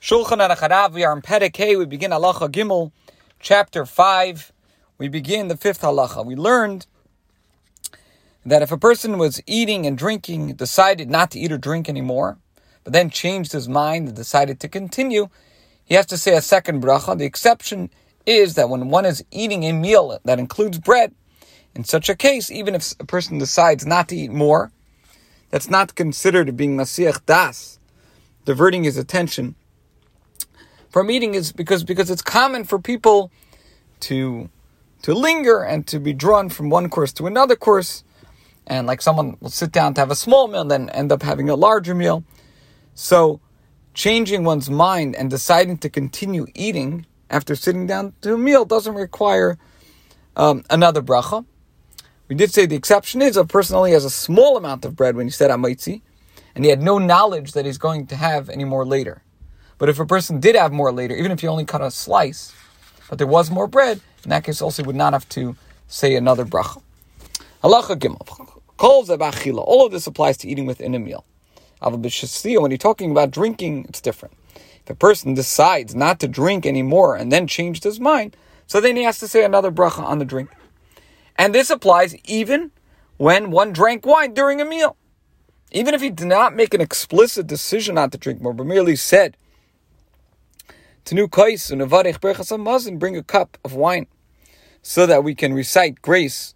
Shulchan Aruch we are in Perek Hey, we begin Halacha Gimel, chapter 5. We begin the fifth halacha. We learned that if a person was eating and drinking, decided not to eat or drink anymore, but then changed his mind and decided to continue, he has to say a second bracha. The exception is that when one is eating a meal that includes bread, in such a case, even if a person decides not to eat more, that's not considered being Masiach Das, diverting his attention from eating is because because it's common for people to to linger and to be drawn from one course to another course. And like someone will sit down to have a small meal and then end up having a larger meal. So changing one's mind and deciding to continue eating after sitting down to a meal doesn't require um, another bracha. We did say the exception is a person only has a small amount of bread when he said amaitzi, and he had no knowledge that he's going to have any more later. But if a person did have more later, even if he only cut a slice, but there was more bread, in that case also would not have to say another bracha. Halacha gimel. All of this applies to eating within a meal. When you're talking about drinking, it's different. If a person decides not to drink anymore and then changed his mind, so then he has to say another bracha on the drink. And this applies even when one drank wine during a meal. Even if he did not make an explicit decision not to drink more, but merely said, Tenu kais and berachas bring a cup of wine, so that we can recite grace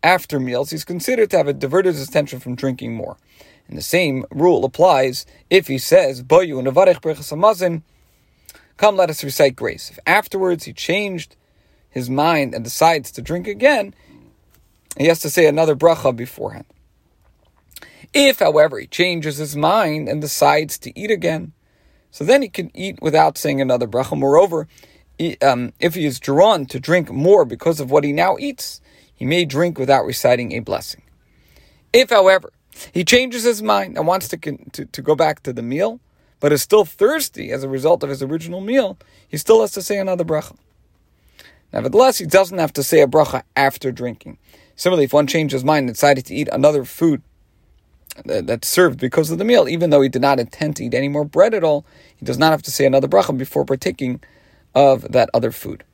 after meals. He's considered to have diverted his attention from drinking more. And the same rule applies if he says, Boyu and berachas come let us recite grace. If afterwards he changed his mind and decides to drink again, he has to say another bracha beforehand. If, however, he changes his mind and decides to eat again, so then he can eat without saying another bracha. Moreover, um, if he is drawn to drink more because of what he now eats, he may drink without reciting a blessing. If, however, he changes his mind and wants to, to, to go back to the meal, but is still thirsty as a result of his original meal, he still has to say another bracha. Nevertheless, he doesn't have to say a bracha after drinking. Similarly, if one changed his mind and decided to eat another food that's served because of the meal, even though he did not intend to eat any more bread at all, he does not have to say another bracha before partaking of that other food.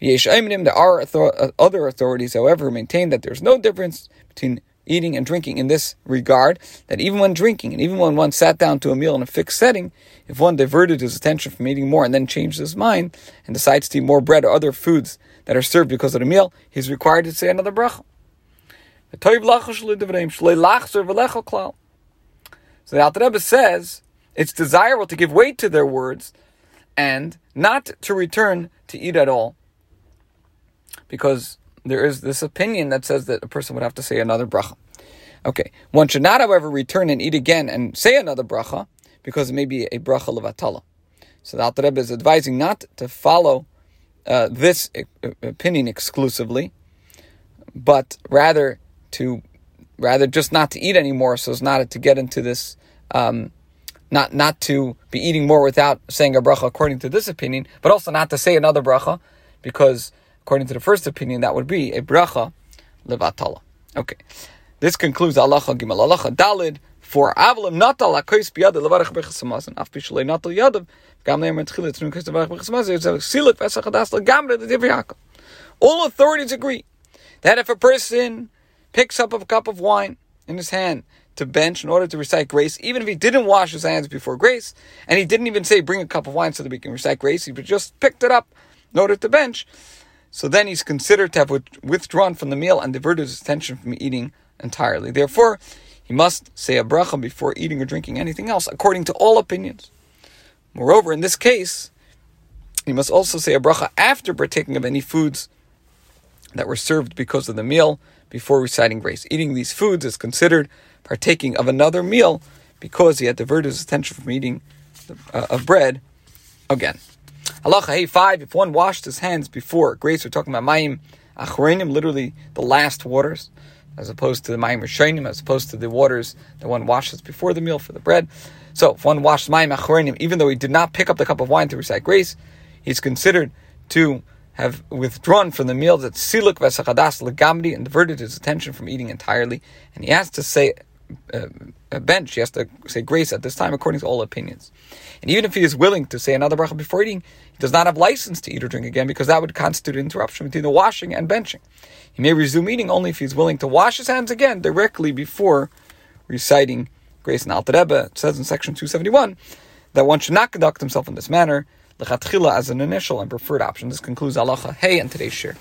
There are uh, other authorities, however, who maintain that there's no difference between eating and drinking in this regard, that even when drinking, and even when one sat down to a meal in a fixed setting, if one diverted his attention from eating more and then changed his mind and decides to eat more bread or other foods that are served because of the meal, he's required to say another bracha. So the Alter says it's desirable to give weight to their words and not to return to eat at all. Because there is this opinion that says that a person would have to say another bracha. Okay, one should not, however, return and eat again and say another bracha because it may be a bracha levatala. So the Alter Rebbe is advising not to follow uh, this opinion exclusively, but rather to rather just not to eat anymore, so as not to get into this, um, not not to be eating more without saying a bracha according to this opinion, but also not to say another bracha, because according to the first opinion, that would be a bracha levatala. Okay, this concludes halacha gimel halacha dalid for avalim natal akois biyad levarach bechasamasan af bishlei natal yadav gam ne'emer tchilah tznun kais levarach bechasamasan silik vesach adas legamre the All authorities agree that if a person picks up a cup of wine in his hand to bench in order to recite grace, even if he didn't wash his hands before grace, and he didn't even say, bring a cup of wine so that we can recite grace, he just picked it up in order to bench. So then he's considered to have withdrawn from the meal and diverted his attention from eating entirely. Therefore, he must say a bracha before eating or drinking anything else, according to all opinions. Moreover, in this case, he must also say a bracha after partaking of any foods that were served because of the meal, before reciting grace. Eating these foods is considered partaking of another meal because he had diverted his attention from eating uh, of bread again. Halacha hey five. If one washed his hands before grace, we're talking about mayim achrenim, literally the last waters, as opposed to the mayim rishonim, as opposed to the waters that one washes before the meal for the bread. So if one washed mayim achrenim, even though he did not pick up the cup of wine to recite grace, he's considered to have withdrawn from the meal that siluk vesachadas legamdi and diverted his attention from eating entirely, and he has to say uh, uh, bench, he has to say grace at this time, according to all opinions. And even if he is willing to say another bracha before eating, he does not have license to eat or drink again because that would constitute interruption between the washing and benching. He may resume eating only if he is willing to wash his hands again directly before reciting grace and Alter Rebbe. It says in section 271 that one should not conduct himself in this manner, lechatchila as an initial and preferred option. This concludes halacha hey and today's share.